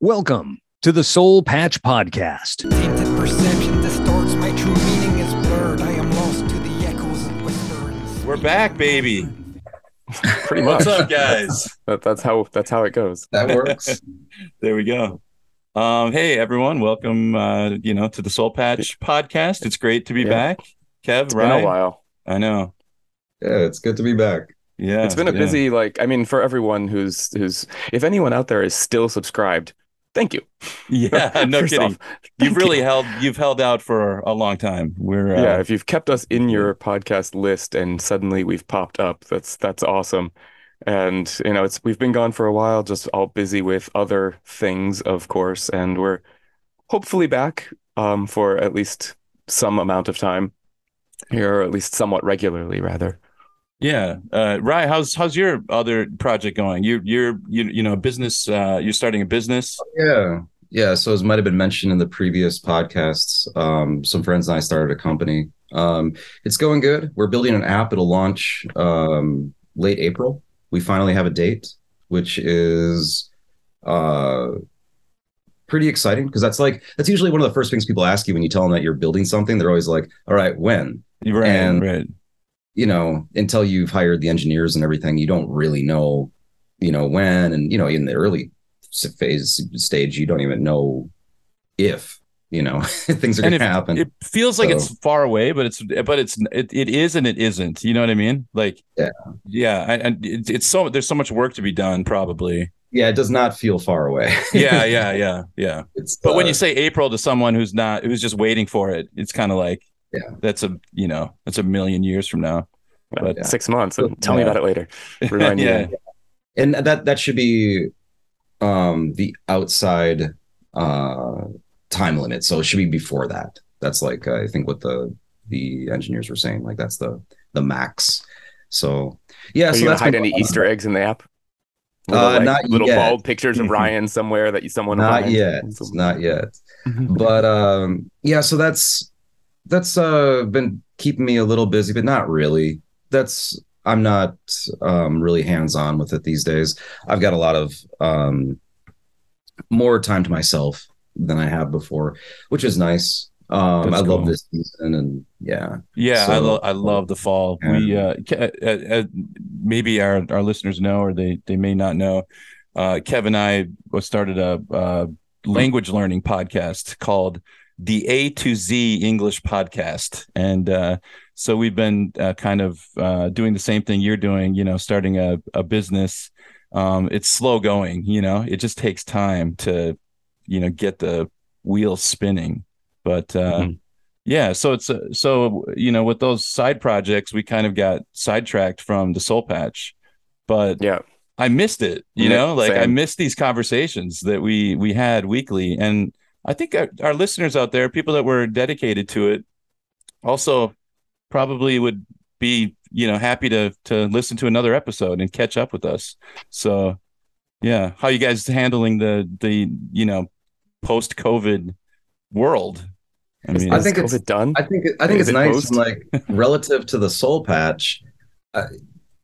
Welcome to the Seoul Patch Podcast. Tainted perception distorts my true meaning is blurred. I am lost to the echoes and whisperings. We're back, baby. Pretty much. What's up, guys? That, that's how that's how it goes. That works. there we go. Um, hey everyone, welcome uh, you know, to the Seoul Patch podcast. It's great to be Yeah. back. Kev, It's right? been a while. I know. yeah, it's good to be back. Yeah. It's been a yeah. busy like I mean for everyone who's who's if anyone out there is still subscribed, thank you. Yeah, no kidding. You've really you. held you've held out for a long time. We're uh, yeah, if you've kept us in your podcast list and suddenly we've popped up, that's that's awesome. And you know, it's we've been gone for a while, just all busy with other things, of course, and we're hopefully back um for at least some amount of time here, or at least somewhat regularly, rather. Yeah. Uh Rye, how's how's your other project going? You you're you you know, business uh you're starting a business. Yeah. Yeah. So as might have been mentioned in the previous podcasts, um, some friends and I started a company. Um, it's going good. We're building an app. It'll launch um, late April. We finally have a date, which is uh, pretty exciting because that's like that's usually one of the first things people ask you when you tell them that you're building something. They're always like, "All right, when?" Right, And- right. You know, until you've hired the engineers and everything, you don't really know, you know, when. And, you know, in the early phase stage, you don't even know if, you know, things are going to happen. It feels like So- it's far away, but it's but it's it, it is and it isn't. You know what I mean? Like Yeah. yeah, and- and it's, it's so there's so much work to be done. Probably. yeah, it does not feel far away. Yeah, yeah, yeah, yeah. it's, But when uh, you say April to someone who's not who's just waiting for it, it's kind of like Yeah. that's a you know that's a million years from now. But Yeah. Six months. And tell me about it later. Remind me. yeah, and that, that should be um, the outside uh, time limit. So it should be before that. That's like, uh, I think what the, the engineers were saying, like that's the, the max. So yeah, Are so you gonna that's hide any fun. Easter eggs in the app? Uh, like, not little yet. bald pictures of Ryan somewhere that you someone not yet not yet but um yeah so that's that's uh been keeping me a little busy but not really that's i'm not um really hands-on with it these days i've got a lot of um more time to myself than i have before which is nice um i love this season and yeah yeah. I So- love I love the fall. We uh, uh, uh, maybe our our listeners know or they they may not know. Uh, Kev and I started a, uh language learning podcast called the A to Z English Podcast, and uh, so we've been uh, kind of uh, doing the same thing you're doing. You know, starting a a business. Um, it's slow going. You know, it just takes time to, you know, get the wheels spinning. But uh, Mhm. yeah, so it's uh, so you know with those side projects, we kind of got sidetracked from the Seoul Patch, but Yeah. I missed it. You Yeah, know, like I missed these conversations that we we had weekly, and I think our, our listeners out there, people that were dedicated to it, also probably would be you know happy to to listen to another episode and catch up with us. So yeah, how you guys handling the the you know post COVID world? I mean, I Is think it's- COVID done? I think I think Is it's nice. and, like relative to the Seoul Patch, I,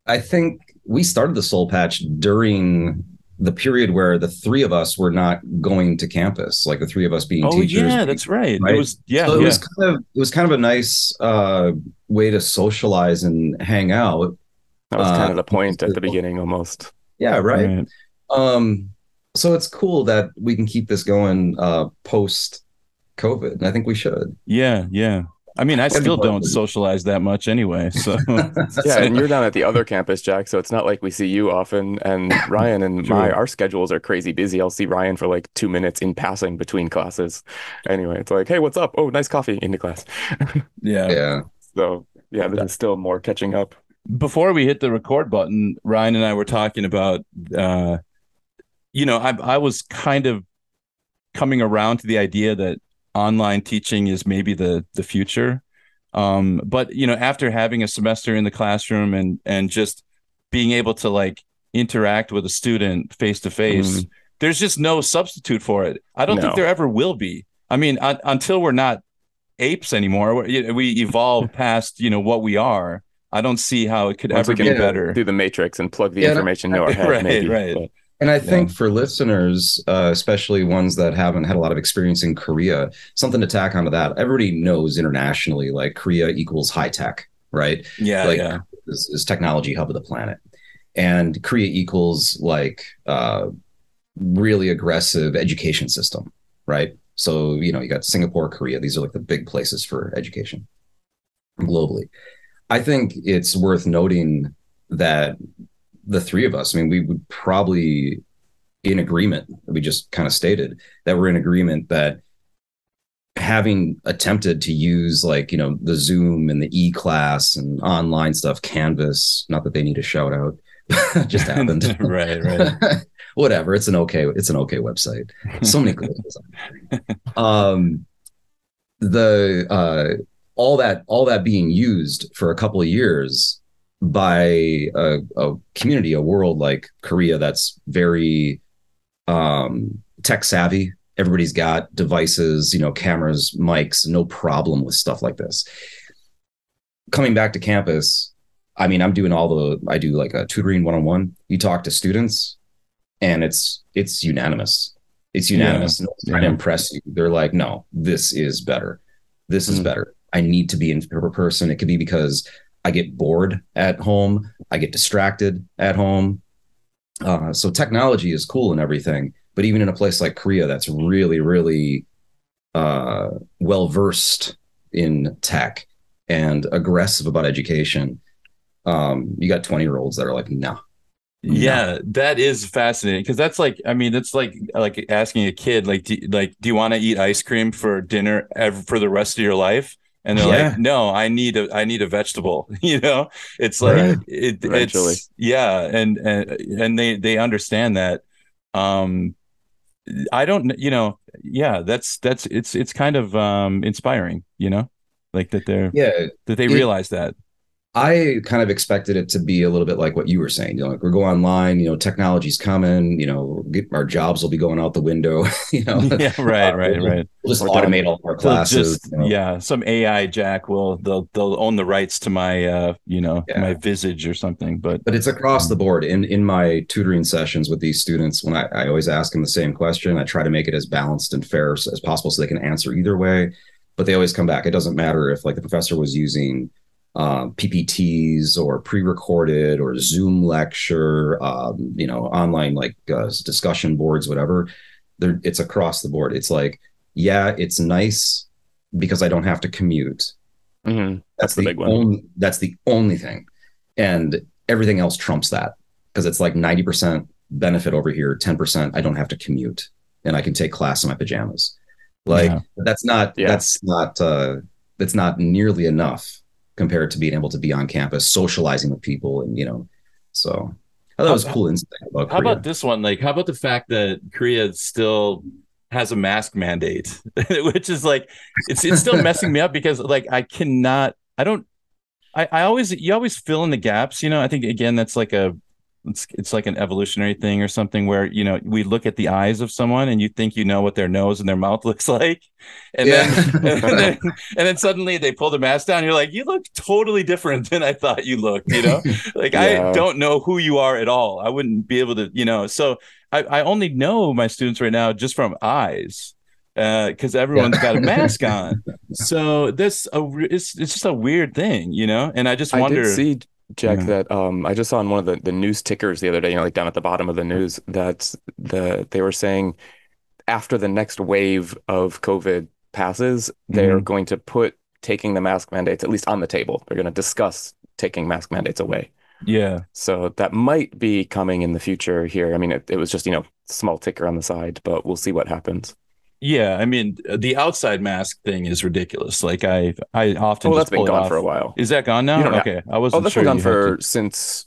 I think we started the Seoul Patch during the period where the three of us were not going to campus, like the three of us being oh teachers. yeah, that's right. It was yeah, so it yeah. was kind of it was kind of a nice uh, way to socialize and hang out. that was kind uh, of the point at the beginning almost. Yeah, right. Right. Um, so it's cool that we can keep this going uh, post COVID, and I think we should. Yeah, yeah. I mean, I still don't socialize that much anyway. So Yeah, and you're down at the other campus, Jack. So it's not like we see you often. And Ryan and True. my our schedules are crazy busy. I'll see Ryan for like two minutes in passing between classes. Anyway, it's like, hey, what's up? Oh, nice coffee into class. yeah. Yeah. So yeah, this is still more catching up. Before we hit the record button, Ryan and I were talking about, uh, you know, I I was kind of coming around to the idea that online teaching is maybe the the future. Um, but you know, after having a semester in the classroom and and just being able to like interact with a student face to face, there's just no substitute for it. I don't think there ever will be. I mean, un- until we're not apes anymore, we're- you know, we evolve past you know what we are. I don't see how it could Once ever we be better. do the matrix and plug the Yeah, information into our head, right, maybe. right. But And I think for listeners, uh, especially ones that haven't had a lot of experience in Korea, something to tack onto that. Everybody knows internationally, like Korea equals high tech, right? Yeah, like yeah. Is, is technology hub of the planet, and Korea equals like uh, really aggressive education system, right? So you know you got Singapore, Korea. These are like the big places for education globally. I think it's worth noting that the three of us, I mean, we would probably in agreement, we just kind of stated that we're in agreement that having attempted to use like, you know, the Zoom and the e class and online stuff, Canvas, not that they need a shout out, just happened. right, right. Whatever. It's an okay, it's an okay website. So many good Um the uh all that all that being used for a couple of years by a, a, community, a world like Korea that's very um, tech savvy. Everybody's got devices, you know, cameras, mics, no problem with stuff like this. Coming back to campus, I mean, I'm doing all the I do like a tutoring one on one. You talk to students, and it's it's unanimous. It's unanimous. Yeah. No trying yeah. to impress you. They're like, no, this is better. This is mm. better. I need to be in person. It could be because I get bored at home. I get distracted at home. Uh, so technology is cool and everything, but even in a place like Korea, that's really, really uh, well versed in tech and aggressive about education. Um, you got 20 year olds that are like, no. Nah, yeah, that is fascinating because that's like, I mean, it's like like asking a kid, like, do, like, do you want to eat ice cream for dinner ever, for the rest of your life? And they're yeah. like no i need a i need a vegetable you know it's like right. it, Eventually. it's yeah and and and they they understand that um i don't you know yeah that's that's it's it's kind of um inspiring you know like that they're yeah that they it, realize that I kind of expected it to be a little bit like what you were saying. You know, like we're going online, you know, technology's coming, you know, get, our jobs will be going out the window, you know. Yeah, right, uh, right, we'll, right. We'll just automate all our classes. Just, you know? Yeah, some AI jack will they'll they'll own the rights to my uh, you know, yeah. my visage or something. But but it's across the board. In in my tutoring sessions with these students, when I, I always ask them the same question, I try to make it as balanced and fair as possible so they can answer either way. But they always come back. It doesn't matter if like the professor was using um, PPTs or pre-recorded or Zoom lecture, um, you know, online like uh, discussion boards, whatever. There, it's across the board. It's like, yeah, it's nice because I don't have to commute. Mm-hmm. That's, that's, the, the big one. Only, that's the only thing, and everything else trumps that because it's like ninety percent benefit over here, ten percent I don't have to commute, and I can take class in my pajamas. Like yeah. that's not yeah. that's not uh, that's not nearly enough compared to being able to be on campus socializing with people and you know so that was cool insight about how about this one? Like how about the fact that korea still has a mask mandate which is like it's it's still messing me up because like i cannot i don't I, I always you always fill in the gaps you know? I think again that's like a it's it's like an evolutionary thing or something where you know we look at the eyes of someone and you think you know what their nose and their mouth looks like and yeah. then and then and then suddenly they pull the mask down you're like you look totally different than i thought you looked you know like yeah. i don't know who you are at all i wouldn't be able to you know so i, I only know my students right now just from eyes because uh, everyone's yeah. got a mask on so this a, it's, it's just a weird thing you know and i just wonder I see Jack, yeah. that um, I just saw on one of the, the news tickers the other day, you know, like down at the bottom of the news, that the they were saying after the next wave of COVID passes, they're mm-hmm. going to put taking the mask mandates at least on the table. They're going to discuss taking mask mandates away. Yeah. So that might be coming in the future here. I mean, it, it was just, you know, small ticker on the side, but we'll see what happens. Yeah, I mean the outside mask thing is ridiculous. Like I, I often. Well, that's been gone for a while. Is that gone now? Okay, have... I wasn't. Oh, that's sure been gone for to... since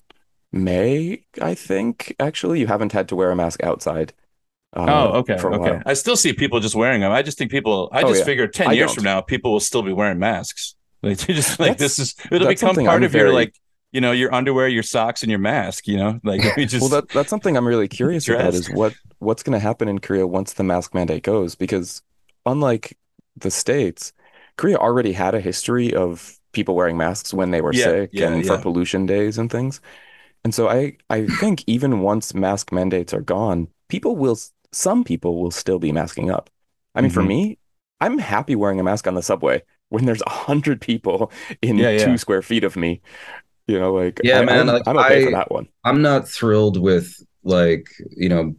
May, I think. Actually, you haven't had to wear a mask outside. Uh, oh, okay, okay. I still see people just wearing them. I just think people. I oh, just yeah. figure ten I years don't. from now, people will still be wearing masks. Like just like that's, this is it'll become part I'm of very... your like you know your underwear your socks and your mask you know like we just well that, that's something i'm really curious about is what what's going to happen in korea once the mask mandate goes because unlike the states korea already had a history of people wearing masks when they were yeah, sick yeah, and yeah. for pollution days and things And so I I think even once mask mandates are gone, people will some people will still be masking up. I mean, for Mhm. me, I'm happy wearing a mask on the subway when there's a hundred people in Yeah, yeah. two square feet of me. You know, like Yeah, I, man, I'm, like, I'm okay for I- that one. I'm not thrilled with like you know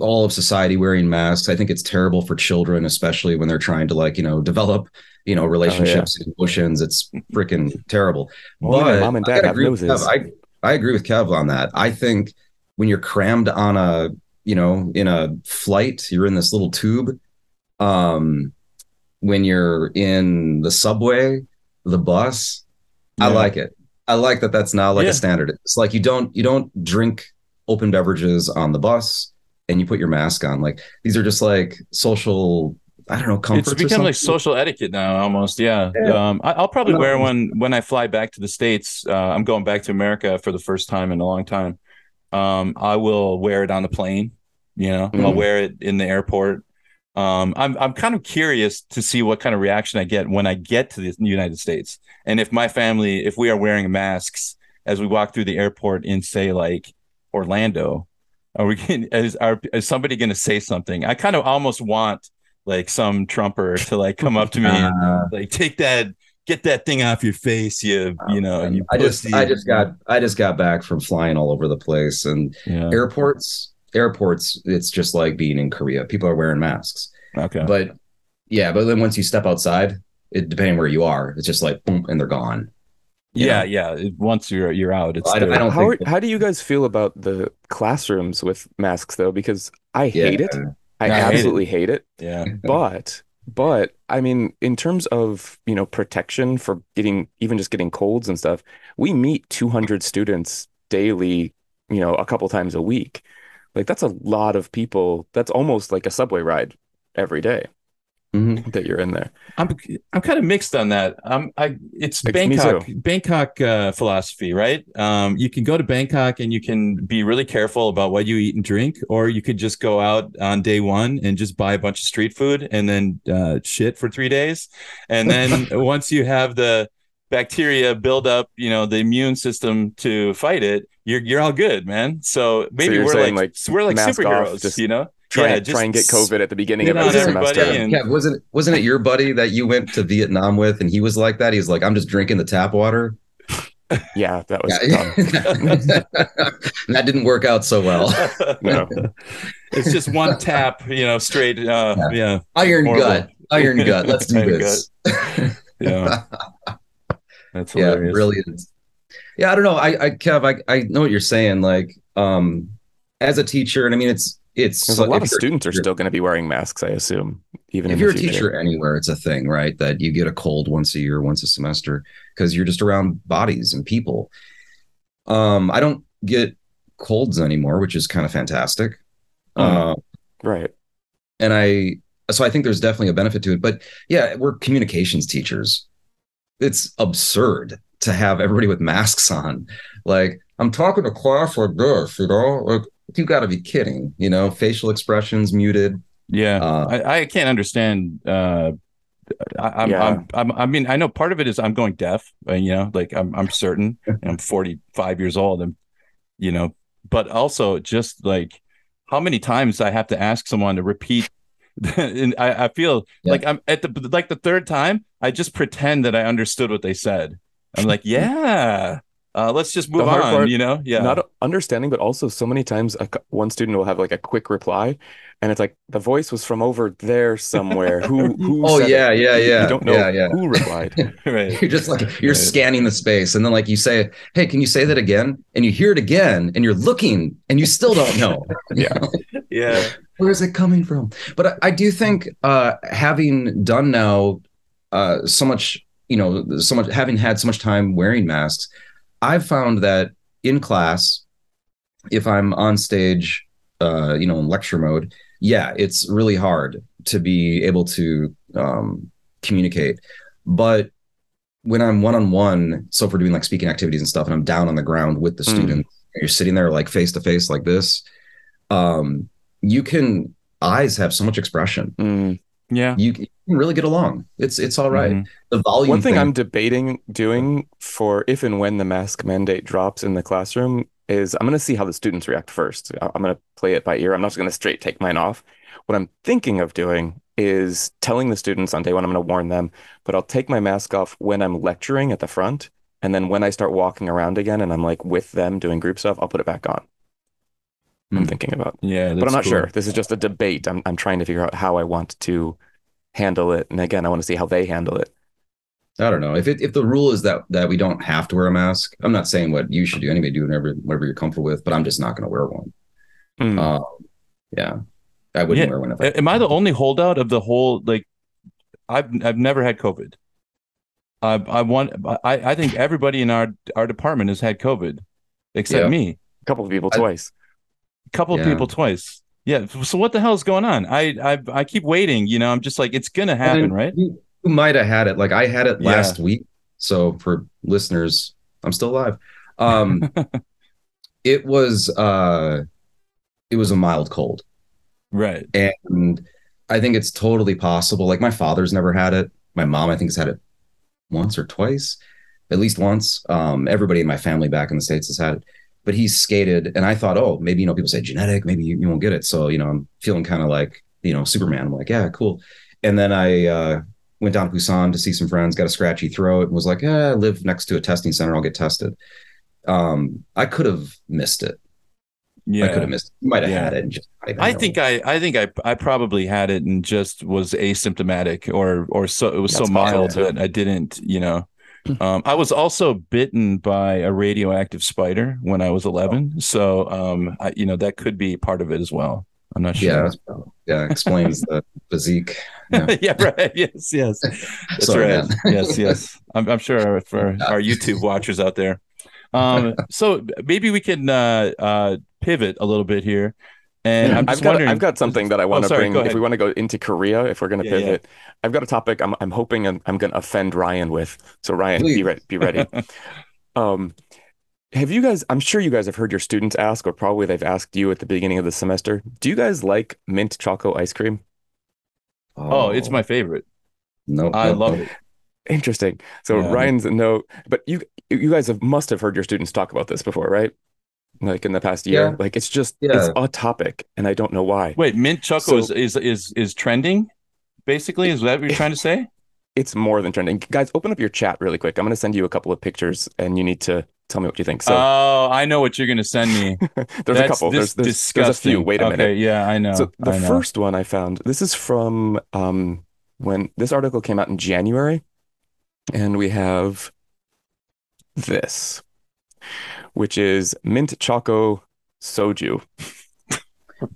all of society wearing masks. I think it's terrible for children, especially when they're trying to like you know develop you know relationships and emotions. It's freaking terrible. My But mom and I dad have agree with noses. I I agree with Kev on that. I think when you're crammed on a you know in a flight, you're in this little tube. Um, when you're in the subway, the bus, I like it. I like that. That's now like Yeah. a standard. It's like you don't you don't drink open beverages on the bus, and you put your mask on. Like these are just like social. I don't know. Comforts it's become like social etiquette now almost yeah, Yeah. um I, i'll probably wear one when i fly back to the states uh, i'm going back to america for the first time in a long time um i will wear it on the plane you know i'll Mhm. wear it in the airport um i'm i'm kind of curious to see what kind of reaction i get when i get to the united states. And if my family if we are wearing masks as we walk through the airport in say like orlando are we getting, is, are, is somebody going to say something? I kind of almost want like some trumper to like come up to me and Uh, like take that get that thing off your face you you know you I just. I just got I just got back from flying all over the place and yeah. airports airports it's just like being in Korea. People are wearing masks. okay But yeah, but then once you step outside, it depending where you are, it's just like boom and they're gone. you yeah know? yeah once you're you're out it's I- I don't How are, think- how do you guys feel about the classrooms with masks though? Because I hate Yeah. it. I I hate it. absolutely hate it. yeah But but I mean, in terms of you know protection for getting even just getting colds and stuff, we meet 200 students daily, you know, a couple times a week. Like that's a lot of people. That's almost like a subway ride every day Mhm. that you're in there. I'm I'm kind of mixed on that. Um, I it's Bangkok. Bangkok uh, philosophy, right? Um, you can go to Bangkok and you can be really careful about what you eat and drink, or you could just go out on day one and just buy a bunch of street food and then uh, shit for three days, and then once you have the bacteria build up, you know, the immune system to fight it, you're you're all good, man. So maybe you're we're like, like, we're like mask off, superheroes, just you know? Try Yeah, and try and get COVID at the beginning of on every everybody semester. and- Yeah, wasn't wasn't it your buddy that you went to Vietnam with and he was like that? He's like, I'm just drinking the tap water. Yeah, that was Yeah. that didn't work out so well. No. it's just one tap, you know, straight. Uh, yeah. Iron Horrible. gut. Iron gut. Let's do Iron this. Yeah. That's yeah, hilarious. brilliant. Yeah, I don't know. I, I Kev, I, I know what you're saying. Like, um, as a teacher, and I mean, it's it's a lot if of students are still going to be wearing masks, I assume, even if you're a teacher anywhere, it's a thing, right? That you get a cold once a year, once a semester, because you're just around bodies and people. Um, I don't get colds anymore, which is kind of fantastic. Oh. Uh, Right. and I so I think there's definitely a benefit to it. But yeah, we're communications teachers. It's absurd to have everybody with masks on. Like I'm talking to class like this, you know. Like you got to be kidding. You know, facial expressions muted. Yeah. Uh, I, I can't understand. Uh, I, I'm, Yeah. I'm, I'm, I mean, I know part of it is I'm going deaf, uh, you know, like I'm, I'm certain and I'm 45 years old and, you know, but also just like how many times I have to ask someone to repeat. and I, I feel Yeah. like I'm at the, like the third time, I just pretend that I understood what they said. I'm like, yeah, uh, let's just move on, part- you know? Yeah. Not understanding, but also so many times a, one student will have like a quick reply, and it's like the voice was from over there somewhere. Who? Who? Oh said it? yeah, yeah, You- yeah. You don't know Yeah, yeah. who replied. right. You're just like you're Right. scanning the space, and then like you say, "Hey, can you say that again?" And you hear it again, and you're looking, and you still don't know. Yeah. Yeah. where is it coming from but i, I do think uh having done now uh so much you know so much having had so much time wearing masks i've found that in class if i'm on stage uh you know in lecture mode yeah it's really hard to be able to um communicate. But when i'm one-on-one so if we're doing like speaking activities and stuff and i'm down on the ground with the Mm. student you're sitting there like face to face like this um you can eyes have so much expression. Mm, Yeah. you can really get along. It's it's all right. Mhm. The volume. One thing I'm debating doing for if and when the mask mandate drops in the classroom is I'm going to see how the students react first. I- I'm going to play it by ear. I'm not just going to straight take mine off. What I'm thinking of doing is telling the students on day one, I'm going to warn them, but I'll take my mask off when I'm lecturing at the front. And then when I start walking around again and I'm like with them doing group stuff, I'll put it back on. I'm Hmm. thinking about. Yeah. but I'm not cool. sure. This is just a debate. I'm, I'm trying to figure out how I want to handle it. And again, I want to see how they handle it. I don't know if it if the rule is that that we don't have to wear a mask. I'm not saying what you should do. Anybody do whatever whatever you're comfortable with, but I'm just not going to wear one. Mm. Um, yeah, I wouldn't Yeah. wear one if I. Am I the only holdout of the whole like? I've I've never had COVID. I I want I I think everybody in our our department has had COVID, except Yeah. me. a couple of people I- twice. A couple of Yeah. people twice. Yeah. So what the hell is going on? I I I keep waiting. You know, I'm just like it's gonna happen, right? You, might have had it. Like I had it Yeah. last week. So for listeners, I'm still alive. Um, it was uh, it was a mild cold. Right. And I think it's totally possible. Like my father's never had it. My mom, I think, has had it once or twice, at least once. Um, everybody in my family back in the States has had it. But he skated, and I thought, oh, maybe you know, people say genetic, maybe you, you won't get it. So, you know, I'm feeling kind of like, you know, Superman. I'm like, yeah, cool. And then I uh went down to Busan to see some friends, got a scratchy throat, and was like, yeah, I live next to a testing center, I'll get tested. Um, I could have missed it. Yeah. I could have missed it. Might have Yeah. had it and just not even I think I, I think I, I probably had it and just was asymptomatic or, or so it was That's so mild that I didn't, you know. Um, I was also bitten by a radioactive spider when I was 11, so um, I, you know that could be part of it as well. I'm not sure. probably- yeah, explains the physique. Yeah. Yeah, right. Yes, yes. That's Sorry, right. yes, yes. I'm, I'm sure for our YouTube watchers out there. Um, so maybe we can uh, uh, pivot a little bit here, and I'm I've just got. I've got something that I want to Oh, sorry, bring. If we want to go into Korea, if we're going to Yeah, yeah. pivot, I've got a topic. I'm I'm hoping I'm, I'm going to offend Ryan with. So Ryan, Please. be ready. Be ready. um, have you guys? I'm sure you guys have heard your students ask, or probably they've asked you at the beginning of the semester. Do you guys like mint choco ice cream? Oh, it's my favorite. no. I love it. Interesting. So Yeah. Ryan's no, but you you guys have must have heard your students talk about this before, right? Like in the past year. Yeah. Like it's just Yeah. it's a topic, and I don't know why. Wait, mint choco is, So- is is is trending. Basically, is that what you're trying to say? It's more than trending. Guys, open up your chat really quick. I'm going to send you a couple of pictures, and you need to tell me what you think. So oh, I know what you're going to send me. there's a couple. dis- There's, there's, there's a few. Wait a okay, minute. Yeah, I know. So the I know. first one I found, this is from um, when this article came out in January, and we have this, which is mint choco soju.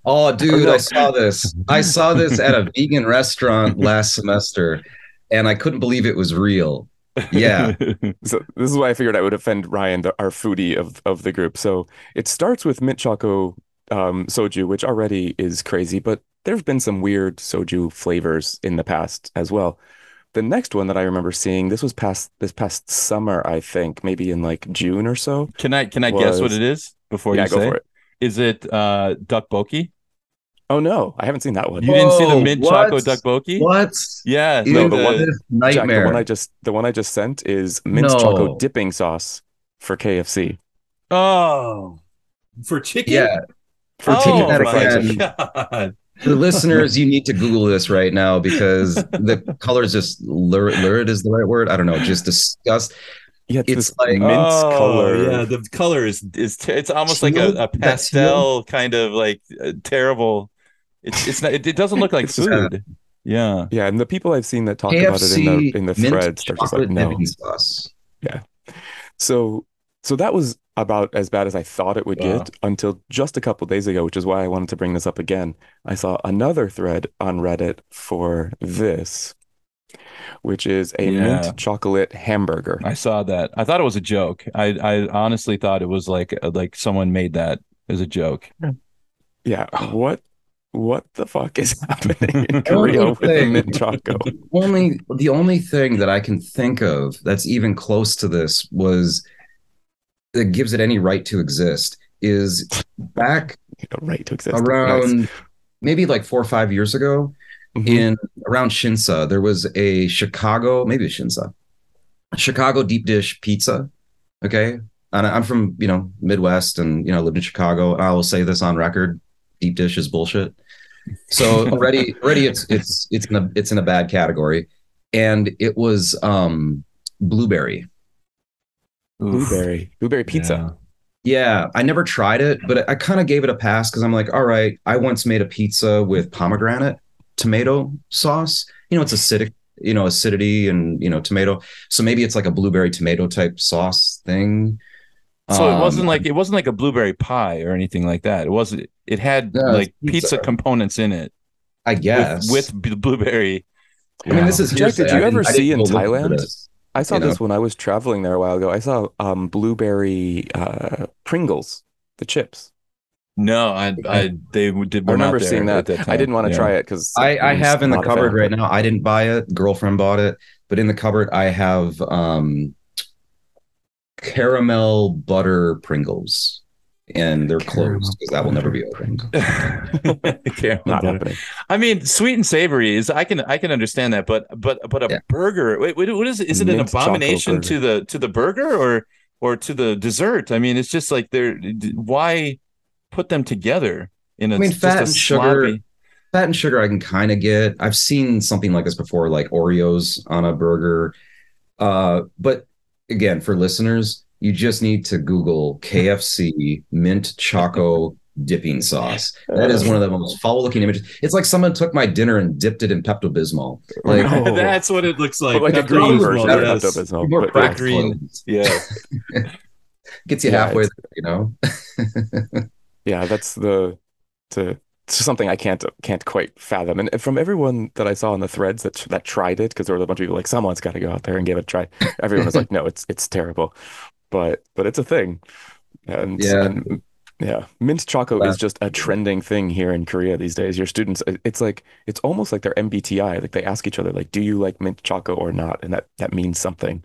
Oh, dude. I saw this. I saw this at a vegan restaurant last semester, and I couldn't believe it was real. Yeah. So this is why I figured I would offend Ryan, the, our foodie of of the group. So it starts with mint choco um, soju, which already is crazy, but there have been some weird soju flavors in the past as well. The next one that I remember seeing, this was past this past summer, I think, maybe in like June or so. can I can I guess what it is before yeah, you go say? for it. Is it uh, tteokbokki? Oh no, I haven't seen that one. You didn't see the Whoa, mint what? choco tteokbokki? What? Yeah, No, the one- the- This Jack, nightmare. the one I just the one I just sent is mint No. choco dipping sauce for KFC. oh, for chicken. yeah. For oh chicken, for that my chicken. god. For the listeners, you need to Google this right now because the color is just lurid, lurid is the right word. I don't know, just disgust. Yeah, it's, It's like- mint oh, color. Yeah, the color is is t- it's almost like a, a pastel kind of like uh, terrible. It's it's not. It, it doesn't look like It's just- food. Yeah. Yeah, and the people I've seen that talk about it in the KFC in the threads, they're just like, no. dipping sauce. So so that was about as bad as I thought it would Wow. get until just a couple days ago, which is why I wanted to bring this up again. I saw another thread on Reddit for this, which is a Yeah. mint chocolate hamburger. I saw that. I thought it was a joke. I I honestly thought it was like uh, like someone made that as a joke. Yeah, what what the fuck is happening in Korea Only with the mint choco? Only the only thing that I can think of that's even close to this was that gives it any right to exist is back right to exist. Nice. around maybe like four or five years ago Mhm. in around Shinsa, there was a Chicago, maybe Shinsa, Chicago deep dish pizza. Okay. And I'm from, you know, Midwest and, you know, lived in Chicago. And I will say this on record deep dish is bullshit. So already, already it's, it's, it's in a, it's in a bad category. And it was, um, blueberry. Blueberry, blueberry pizza. Yeah, I never tried it, but I kind of gave it a pass because I'm like, all right, I once made a pizza with pomegranate tomato sauce. You know, it's acidic, you know, acidity and you know, tomato. So maybe it's like a blueberry tomato type sauce thing. So it wasn't Um, like it wasn't like a blueberry pie or anything like that. It wasn't. It had No, it's like pizza. pizza. components in it I guess with, with blueberry. I mean, this is Jack, did you ever I see in didn't go looking for Thailand? This. I saw you know? this when I was traveling there a while ago. I saw um, blueberry uh, Pringles, the chips. No, I, I they did. I remember there seeing that. that I didn't want to Yeah. try it because I, I have in the cupboard right now. I didn't buy it. Girlfriend bought it, but in the cupboard I have um caramel butter Pringles, and they're closed because that will never be opened. Not happening. I mean, sweet and savory is I can I can understand that, but but but a Yeah. burger. Wait, wait, what is it? Is it an Mint chocolate abomination to the to the burger or or to the dessert? I mean, it's just like they're why put them together in a I mean, just fat a and sugar- sloppy- Fat and sugar I can kind of get. I've seen something like this before, like Oreos on a burger. Uh, but again, for listeners, you just need to Google KFC mint choco dipping sauce. That is one of the most foul-looking images. It's like someone took my dinner and dipped it in Pepto Bismol. Oh, like No. That's what it looks like. But like a green Bismol, version of yes. Pepto-Bismol. more but yeah. cracked green. clothes. Yeah. Gets you Yeah, halfway there, you know. Yeah, that's the to it's something I can't can't quite fathom. And from everyone that I saw on the threads that that tried it, because there was a bunch of people like someone's got to go out there and give it a try. Everyone was like, no, it's it's terrible, but but it's a thing. And Yeah. and, yeah, mint choco Yeah. is just a trending thing here in Korea these days. Your students, it's like it's almost like their MBTI. Like they ask each other, like, "Do you like mint choco or not?" And that that means something.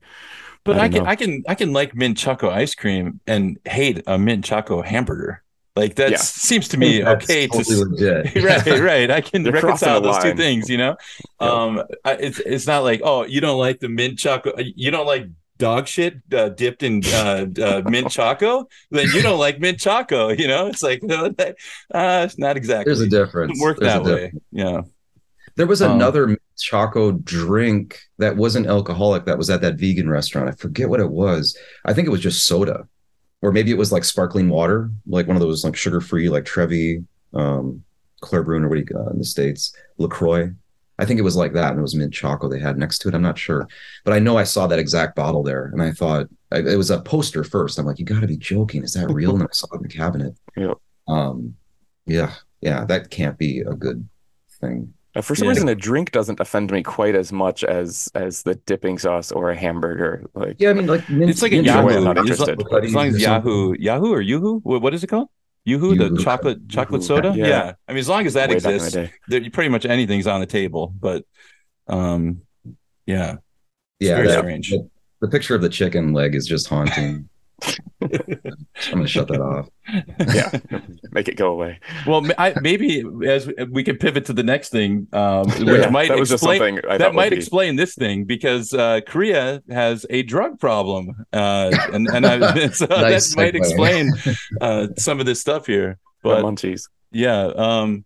But I I, can know. I can I can like mint choco ice cream and hate a mint choco hamburger. Like that Yeah. seems to me That's okay to totally legit. right, right. I can reconcile a those two things, you know. Yeah. Um, I, it's it's not like oh, you don't like the mint choco, you don't like dog shit uh, dipped in uh, uh, mint choco, then you don't like mint choco. You know, it's like no, that, uh, it's not exactly. There's a difference. Work that difference. way. Yeah. There was Um, another mint choco drink that wasn't alcoholic that was at that vegan restaurant. I forget what it was. I think it was just soda, or maybe it was like sparkling water, like one of those like sugar free, like Trevi, um, Claire Brune, or what do you got in the states, Lacroix. I think it was like that, and it was mint choco they had next to it. I'm not sure, but I know I saw that exact bottle there, and I thought it was a poster first. I'm like, you got to be joking! Is that real? and I saw it in the cabinet. Yep. Um, yeah, yeah, that can't be a good thing. Uh, for some Yeah. reason, a drink doesn't offend me quite as much as as the dipping sauce or a hamburger. Like, Yeah, I mean, like mint, It's like a mint Either Yahoo. I'm not As long, interested. as long as Or Yahoo. Yahoo or Yoo-hoo, what, what is it called? Yoo-hoo, the Yoo-hoo. chocolate chocolate Yoo-hoo. soda. Yeah. Yeah. I mean, as long as that way back the exists, there, pretty much anything's on the table. But, um, yeah, Yeah, very that- strange. The, the picture of the chicken leg is just haunting. I'm gonna shut that off. yeah, make it go away. Well, I, maybe as we can pivot to the next thing, um, which Yeah, might that was explain that might be- explain this thing because uh, Korea has a drug problem, uh, and and I, so Nice that might explain uh, some of this stuff here. But munchies. yeah, um,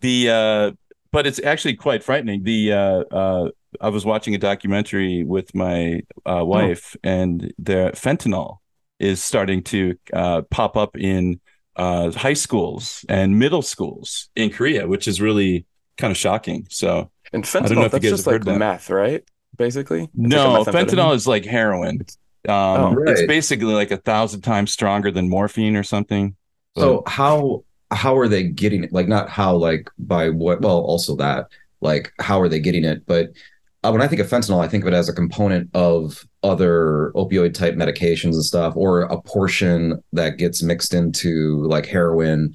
the uh, but it's actually quite frightening. The uh, uh, I was watching a documentary with my uh, wife, and the fentanyl is starting to uh, pop up in uh, high schools and middle schools in Korea, which is really kind of shocking. So And don't know fentanyl, if you that's guys just have like that. meth, right? Basically. It's no, a methamphetamine. fentanyl is like heroin. Um, Oh, It's basically like a thousand times stronger than morphine or something. So how how are they getting it? Like not how like by what? Well, also that like how are they getting it? But uh, when I think of fentanyl, I think of it as a component of other opioid type medications and stuff, or a portion that gets mixed into like heroin.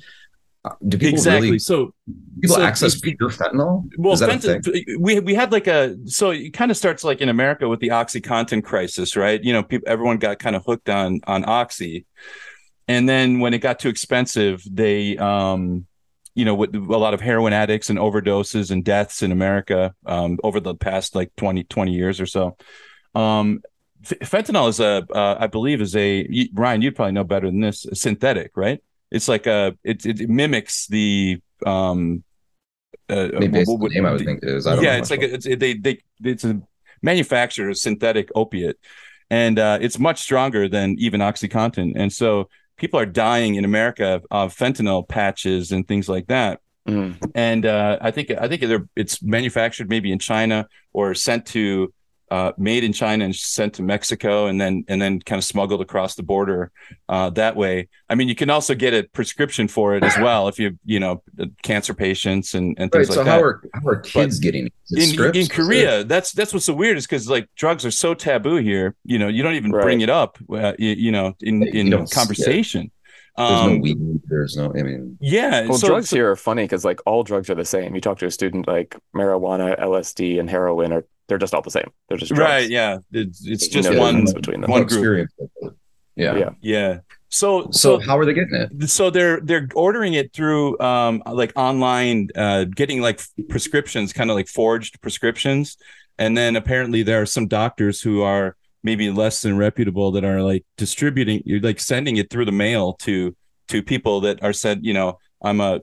Uh, Do people exactly. really so people so access pure fentanyl? Well, Is that a fentanyl, we we had like a so it kind of starts like in America with the OxyContin crisis, right? You know, people everyone got kind of hooked on on oxy, and then when it got too expensive, they um you know, with a lot of heroin addicts and overdoses and deaths in America um, over the past like 20, 20 years or so. Um, fentanyl is a, uh, I believe, is a Ryan. You'd probably know better than this. synthetic, right? It's like a it, it mimics the um. Uh, Maybe what, what, name I would think is. I don't yeah, it's like a, it's they they it's a manufacturer synthetic opiate, and uh, it's much stronger than even OxyContin, and so people are dying in America of fentanyl patches and things like that. Mm. And uh, I think I think it's manufactured maybe in China or sent to uh, made in China and sent to Mexico, and then and then kind of smuggled across the border uh, that way. I mean, you can also get a prescription for it as well if you you know cancer patients and, and things right, like so that. So how are how are kids but getting in, in Korea? That's that's what's so weird is because like drugs are so taboo here. You know, you don't even right. bring it up. Uh, you, you, know, in in conversation. There's um, no weed. There's no. I mean, yeah. Well, so, drugs so, here are funny because like all drugs are the same. You talk to a student like marijuana, LSD, and heroin are they're just all the same. They're just drugs. right. Yeah, it's, it's just no one between them. One group. Yeah. yeah, yeah. So, so, so how are they getting it? So they're they're ordering it through um like online, uh, getting like prescriptions, kind of like forged prescriptions, and then apparently there are some doctors who are maybe less than reputable that are like distributing, you're like sending it through the mail to to people that are said, you know, I'm a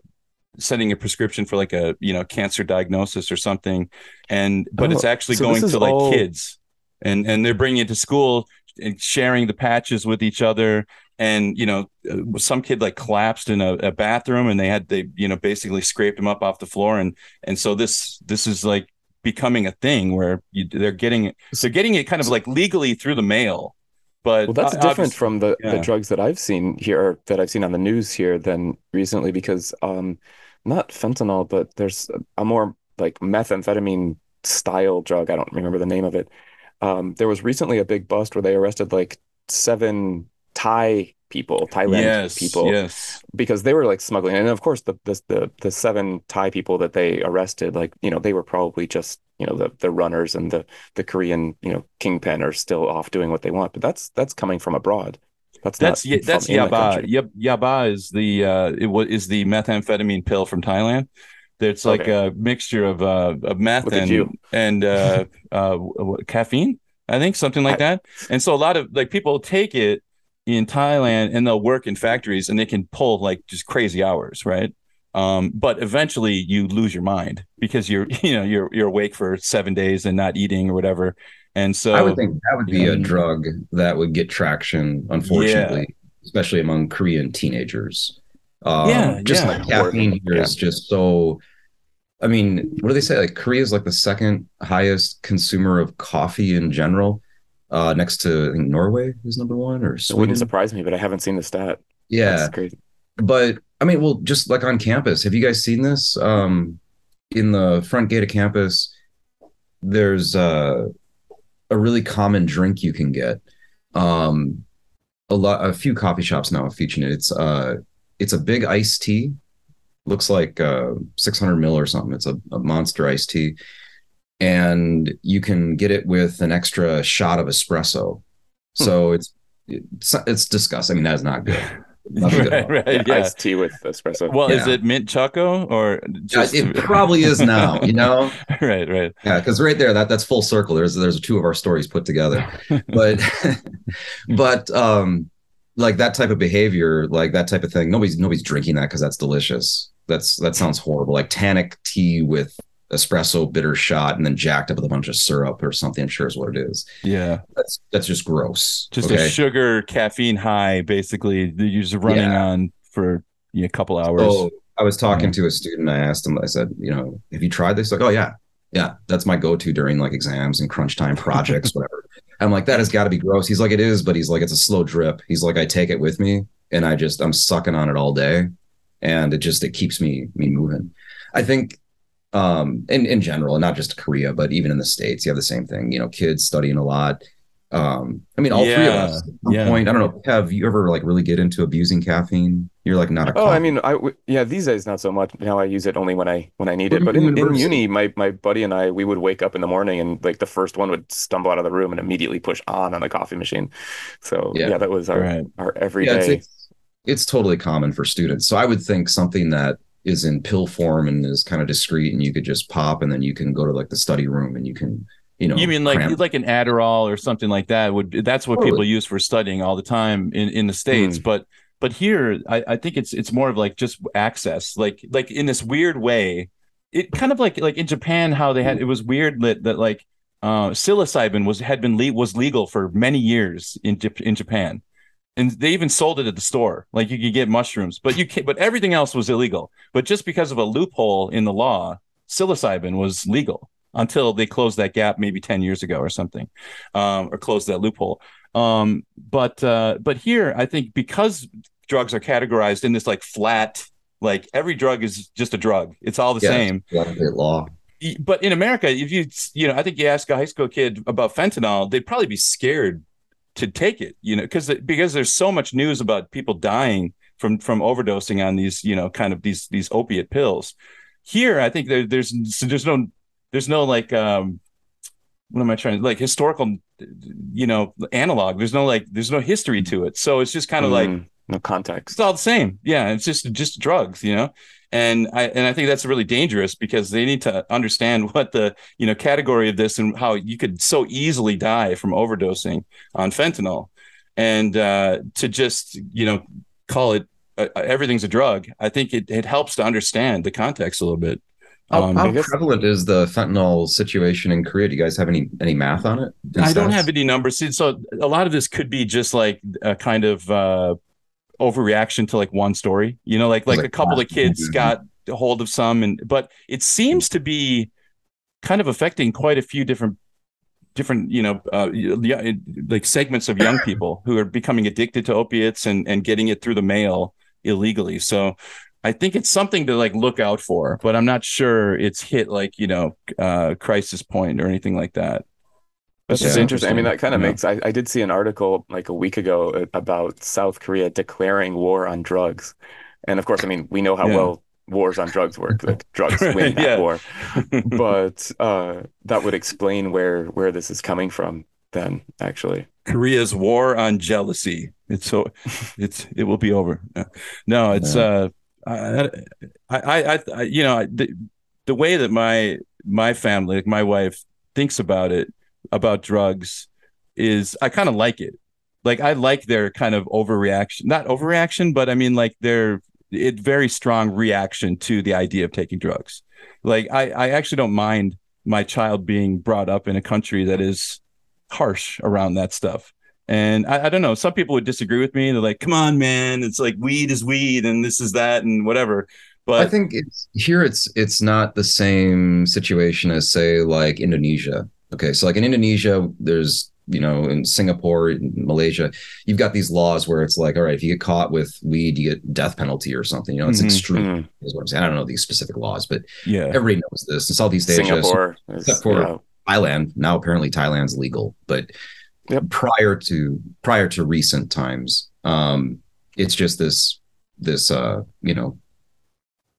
sending a prescription for like a you know cancer diagnosis or something and but oh, it's actually so going to like all... kids. And and they're bringing it to school and sharing the patches with each other. And you know uh, some kid like collapsed in a, a bathroom and they had they you know basically scraped him up off the floor. And and so this this is like becoming a thing where you, they're getting it they're getting it kind of like legally through the mail. But well, that's different from the, yeah. the drugs that I've seen here, that I've seen on the news here than recently, because um, not fentanyl, but there's a more like methamphetamine style drug. I don't remember the name of it. Um, there was recently a big bust where they arrested like seven Thai people, Thailand yes, people, yes, because they were like smuggling. And of course, the, the the the seven Thai people that they arrested, like you know, they were probably just you know the the runners and the the Korean you know kingpin are still off doing what they want. But that's that's coming from abroad. That's that's yeah, that's yaba. Yep, yaba is the uh, it was is the methamphetamine pill from Thailand. It's like okay. a mixture of uh, of meth Look and and uh, uh, caffeine. I think something like that. And so a lot of like people take it in Thailand and they'll work in factories and they can pull like just crazy hours, right? Um, but eventually you lose your mind because you're you know you're you're awake for seven days and not eating or whatever and so I would think that would be a drug that would get traction, unfortunately, yeah. especially among Korean teenagers. Um, yeah, just yeah. like caffeine here yeah. is just so. I mean, what do they say? Like Korea is like the second highest consumer of coffee in general, uh, next to I think Norway is number one or Sweden. It wouldn't surprise me, but I haven't seen the stat. Yeah, crazy. but I mean, well, just like on campus, have you guys seen this? Um, in the front gate of campus, there's uh a really common drink you can get. Um, a lot, a few coffee shops now are featuring it. It's uh, it's a big iced tea. Looks like uh, 600 mil or something. It's a, a monster iced tea, and you can get it with an extra shot of espresso. Hmm. So it's it's it's disgusting. I mean, that's not good. right, right, yeah, yeah. Iced tea with espresso. Well, yeah. is it mint choco or just... it probably is now, you know? right, right. Yeah, because right there, that that's full circle. There's there's two of our stories put together. but but um like that type of behavior, like that type of thing, nobody's nobody's drinking that because that's delicious. That's that sounds horrible. Like tannic tea with espresso bitter shot and then jacked up with a bunch of syrup or something. I'm sure is what it is. Yeah, that's that's just gross. Just okay? a sugar caffeine high, basically. You're just running yeah. on for a couple hours. Oh, I was talking to a student. I asked him. I said, you know, have you tried this? Like, oh yeah, yeah, that's my go-to during like exams and crunch time projects, whatever. I'm like, that has got to be gross. He's like, it is, but he's like, it's a slow drip. He's like, I take it with me and I just I'm sucking on it all day, and it just it keeps me me moving. I think um in in general and not just korea but even in the states you have the same thing you know kids studying a lot. Um i mean all yeah, three of us at some yeah. point i don't know have you ever like really get into abusing caffeine? You're like not a oh i mean i yeah these days not so much. Now i use it only when i when i need what it but in, in uni my my buddy and i we would wake up in the morning and like the first one would stumble out of the room and immediately push on on the coffee machine. So yeah, yeah that was our right. our everyday yeah, it's, it's, it's totally common for students. So i would think something that is in pill form and is kind of discreet and you could just pop and then you can go to like the study room and you can you know You mean like cram- like an Adderall or something like that? Would that's what Totally. people use for studying all the time in in the states? Hmm. But but here, I, I think it's it's more of like just access, like like in this weird way. It kind of like like in Japan, how they had it was weird that that like uh, psilocybin was had been le- was legal for many years in in Japan, and they even sold it at the store. Like you could get mushrooms, but you can't. But everything else was illegal. But just because of a loophole in the law, psilocybin was legal until they closed that gap maybe 10 years ago or something um, or closed that loophole um, but uh, but here i think because drugs are categorized in this like flat like every drug is just a drug it's all the Yeah, same law. But in america if you you know i think you ask a high school kid about fentanyl they'd probably be scared to take it you know because because there's so much news about people dying from from overdosing on these you know kind of these these opiate pills. Here i think there, there's there's no there's no like um what am i trying to like historical you know analog. There's no like there's no history to it. So it's just kind of like Mm, no context. it's all the same. Yeah, it's just just drugs, you know. And I and I think that's really dangerous because they need to understand what the you know category of this and how you could so easily die from overdosing on fentanyl, and uh, to just you know call it uh, everything's a drug. I think it it helps to understand the context a little bit. How, Um, how I guess- prevalent is the fentanyl situation in Korea? Do you guys have any any math on it? I don't have any numbers. So a lot of this could be just like a kind of uh, overreaction to like one story. You know, like like Like a couple of that. kids got a hold of some, and but it seems to be kind of affecting quite a few different different you know uh, like segments of young people who are becoming addicted to opiates and and getting it through the mail illegally. So. I think it's something to like look out for, but I'm not sure it's hit like you know uh, crisis point or anything like that. That's Yeah. just interesting. I mean, that kind of Yeah. makes. I, I did see an article like a week ago uh, about South Korea declaring war on drugs, and of course, I mean, we know how Yeah. well wars on drugs work. Like drugs win that war, but uh, that would explain where where this is coming from. Then, actually, Korea's war on jealousy. It's so it's it will be over. No, it's uh I I I, I you know the the way that my my family, like my wife thinks about it about drugs is I kind of like it. Like I like their kind of overreaction, not overreaction, but I mean like their it very strong reaction to the idea of taking drugs. Like I I actually don't mind my child being brought up in a country that is harsh around that stuff. And I, I don't know. Some people would disagree with me. They're like, "Come on, man! It's like weed is weed, and this is that, and whatever." But I think it's here. It's it's not the same situation as say like Indonesia. Okay, so like in Indonesia, there's you know in Singapore, in Malaysia, you've got these laws where it's like, all right, if you get caught with weed, you get death penalty or something. You know, it's Mhm. extreme. Mm, Is what I'm saying. I don't know these specific laws, but yeah, everybody knows this. In Southeast Asia, Singapore, is, except for- yeah. Thailand. Now apparently Thailand's legal, but Yep. prior to prior to recent times, um, it's just this this uh you know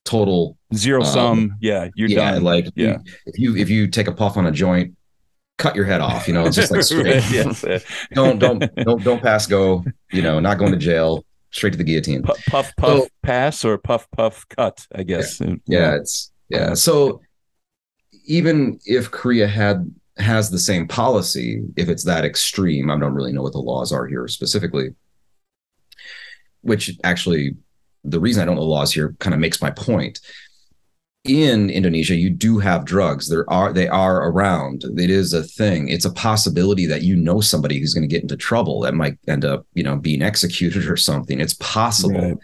total zero um, sum. Yeah, you're yeah done. like yeah, if you if you take a puff on a joint, cut your head off. You know, it's just like straight. Yes. don't don't don't don't pass go. You know, not going to jail. Straight to the guillotine. pu- puff puff So- pass or puff puff cut. I guess. yeah it's yeah so even if korea had has the same policy if it's that extreme i don't really know what the laws are here specifically which actually the reason i don't know the laws here kind of makes my point in indonesia you do have drugs there are they are around it is a thing it's a possibility that you know somebody who's going to get into trouble that might end up you know being executed or something it's possible Right.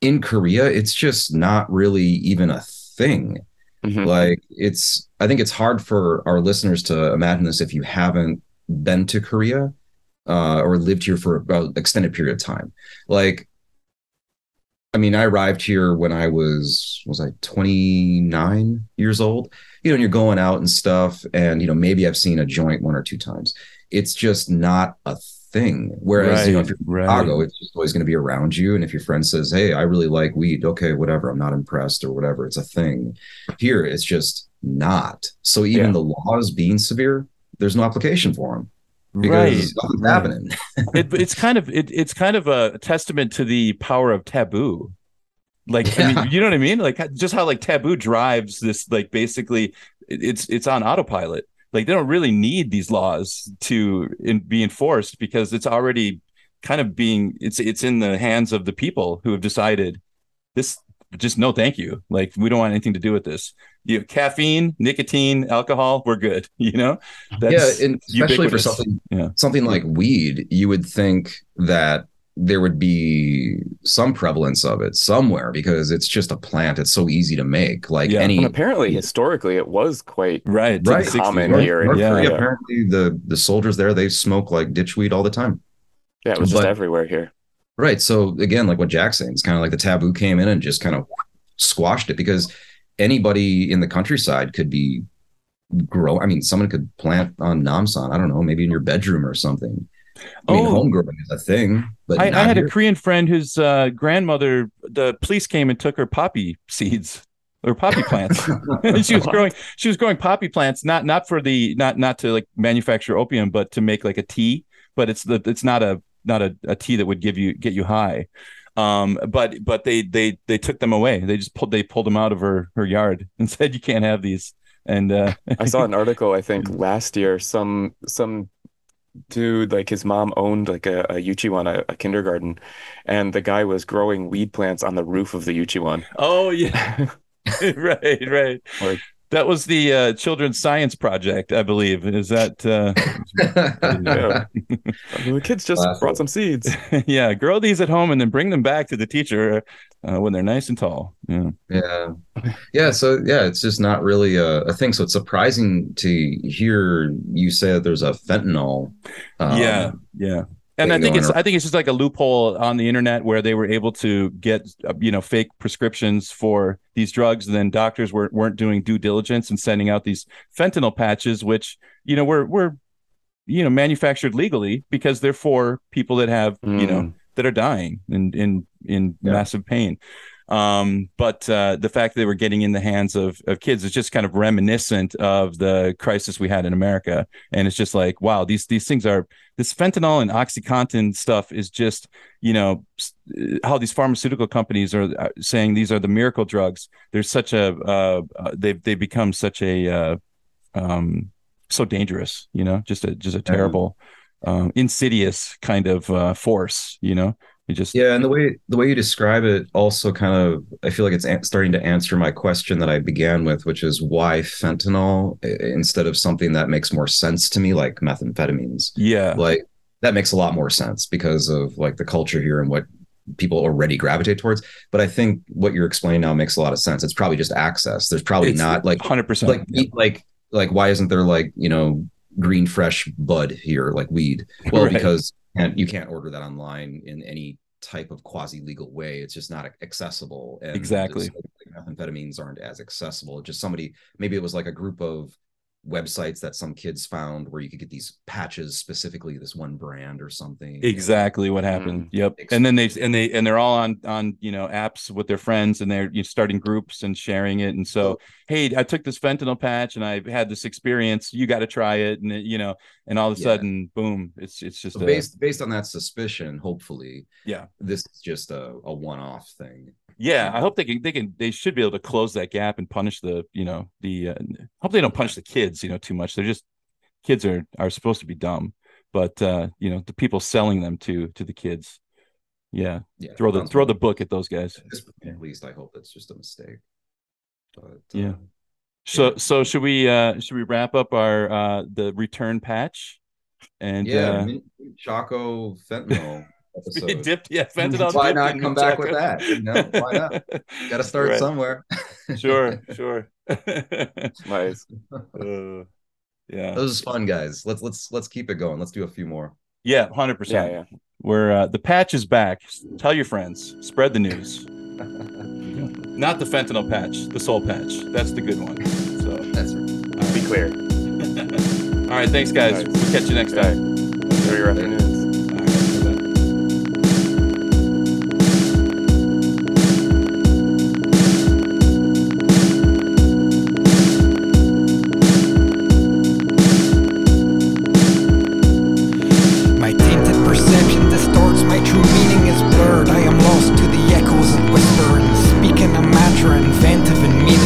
in Korea, it's just not really even a thing. Mhm. Like it's I think it's hard for our listeners to imagine this if you haven't been to Korea uh, or lived here for about extended period of time. Like I mean, I arrived here when I was was I 29 years old. You know, and you're going out and stuff, and you know, maybe I've seen a joint one or two times. It's just not a thing. Whereas, you know, if you're right. Chicago, it's just always going to be around you. And if your friend says, Hey, I really like weed, okay, whatever, I'm not impressed or whatever, it's a thing. Here, it's just not. So even Yeah. the laws being severe, there's no application for them because right. nothing's happening. it, it's kind of it, it's kind of a testament to the power of taboo Like, I mean, you know what I mean? Like, just how like taboo drives this, like, basically, it's it's on autopilot. Like, they don't really need these laws to in, be enforced because it's already kind of being it's it's in the hands of the people who have decided this. Just no, thank you. Like, we don't want anything to do with this. You know, caffeine, nicotine, alcohol, we're good. You know, yeah, and especially for something Yeah. something like weed, you would think that there would be some prevalence of it somewhere because it's just a plant. It's so easy to make. Like Yeah. any And apparently, historically, it was quite right, to the Right. Common right? here in Yeah. Korea, Yeah. apparently the the soldiers there they smoke like ditchweed all the time. yeah, it was just everywhere here. Right. So again, like what Jack's saying, it's kind of like the taboo came in and just kind of squashed it because anybody in the countryside could be grow. I mean, someone could plant on Namsan. I don't know, maybe in your bedroom or something. I mean, Oh. home growing is a thing, but I, I had here. a Korean friend whose uh, grandmother, the police came and took her poppy seeds or poppy plants. she was growing, she was growing poppy plants, not not for the not not to like manufacture opium, but to make like a tea. But it's the it's not a not a, a tea that would give you get you high. Um, but but they they they took them away. They just pulled they pulled them out of her her yard and said you can't have these. And uh, I saw an article, I think last year, some some dude, like his mom owned like a, a Yuchiwan, a, a kindergarten, and the guy was growing weed plants on the roof of the Yuchiwan. oh yeah, right right. Like- that was the uh, children's science project, I believe. Is that? Uh, Yeah. the kids just Classic. brought some seeds. yeah, grow these at home and then bring them back to the teacher uh, when they're nice and tall. Yeah. Yeah. Yeah. So, yeah, it's just not really a, a thing. So, it's surprising to hear you say that there's a fentanyl. um, yeah, yeah. And I think it's I think it's just like a loophole on the internet where they were able to get uh, you know fake prescriptions for these drugs, and then doctors weren't weren't doing due diligence and sending out these fentanyl patches, which you know were were you know manufactured legally because they're for people that have you know Mm. that are dying in in in Yeah. massive pain. Um, but uh, the fact that they were getting in the hands of of kids is just kind of reminiscent of the crisis we had in America, and it's just like, wow, these these things are this fentanyl and OxyContin stuff is just you know uh, how these pharmaceutical companies are uh, saying these are the miracle drugs. There's such a uh, uh, they've they become such a uh, um, so dangerous, you know, just a just a terrible, um, insidious kind of uh, force, you know. You just Yeah, and the way the way you describe it also kind of I feel like it's an- starting to answer my question that I began with, which is why fentanyl instead of something that makes more sense to me, like methamphetamines. yeah, Like that makes a lot more sense because of like the culture here and what people already gravitate towards. But I think what you're explaining now makes a lot of sense. It's probably just access. There's probably It's not like hundred percent. like like like why isn't there like you know green fresh bud here like weed well Right. because and you can't order that online in any type of quasi legal way it's just not accessible and Exactly. it's like methamphetamines aren't as accessible just somebody maybe it was like a group of websites that some kids found where you could get these patches specifically this one brand or something exactly what happened. Mm. Yep. And then they and they and they're all on on you know apps with their friends and they're you know, starting groups and sharing it. And so, hey, I took this fentanyl patch and I had this experience. You got to try it. And it, you know, and all of a Yeah. sudden, boom! It's it's just so a, based based on that suspicion hopefully yeah. this is just a, a one-off thing Yeah, I hope they can. They can. They should be able to close that gap and punish the. You know, the. Uh, hope they don't punish the kids. You know, too much. They're just kids are are supposed to be dumb, but uh, you know, the people selling them to to the kids. Yeah, yeah throw the throw the book at those guys. at this point, at least I hope that's just a mistake. But Yeah. uh, So Yeah. so should we uh should we wrap up our uh the return patch? And yeah, uh, Choco fentanyl we episode. dipped yeah, fentanyl. Why dipped not come back with that, you know? Why not? Got to start Right. somewhere. Sure, sure. Nice. Uh, yeah, those are fun, guys. Let's let's let's keep it going. Let's do a few more. yeah, hundred Yeah, percent. yeah. We're uh, the patch is back. Tell your friends. Spread the news. Not the fentanyl patch, the Seoul patch. That's the good one. So, That's right. Be clear. all right, thanks, guys. Nice. We'll catch you next time. Enjoy your afternoon.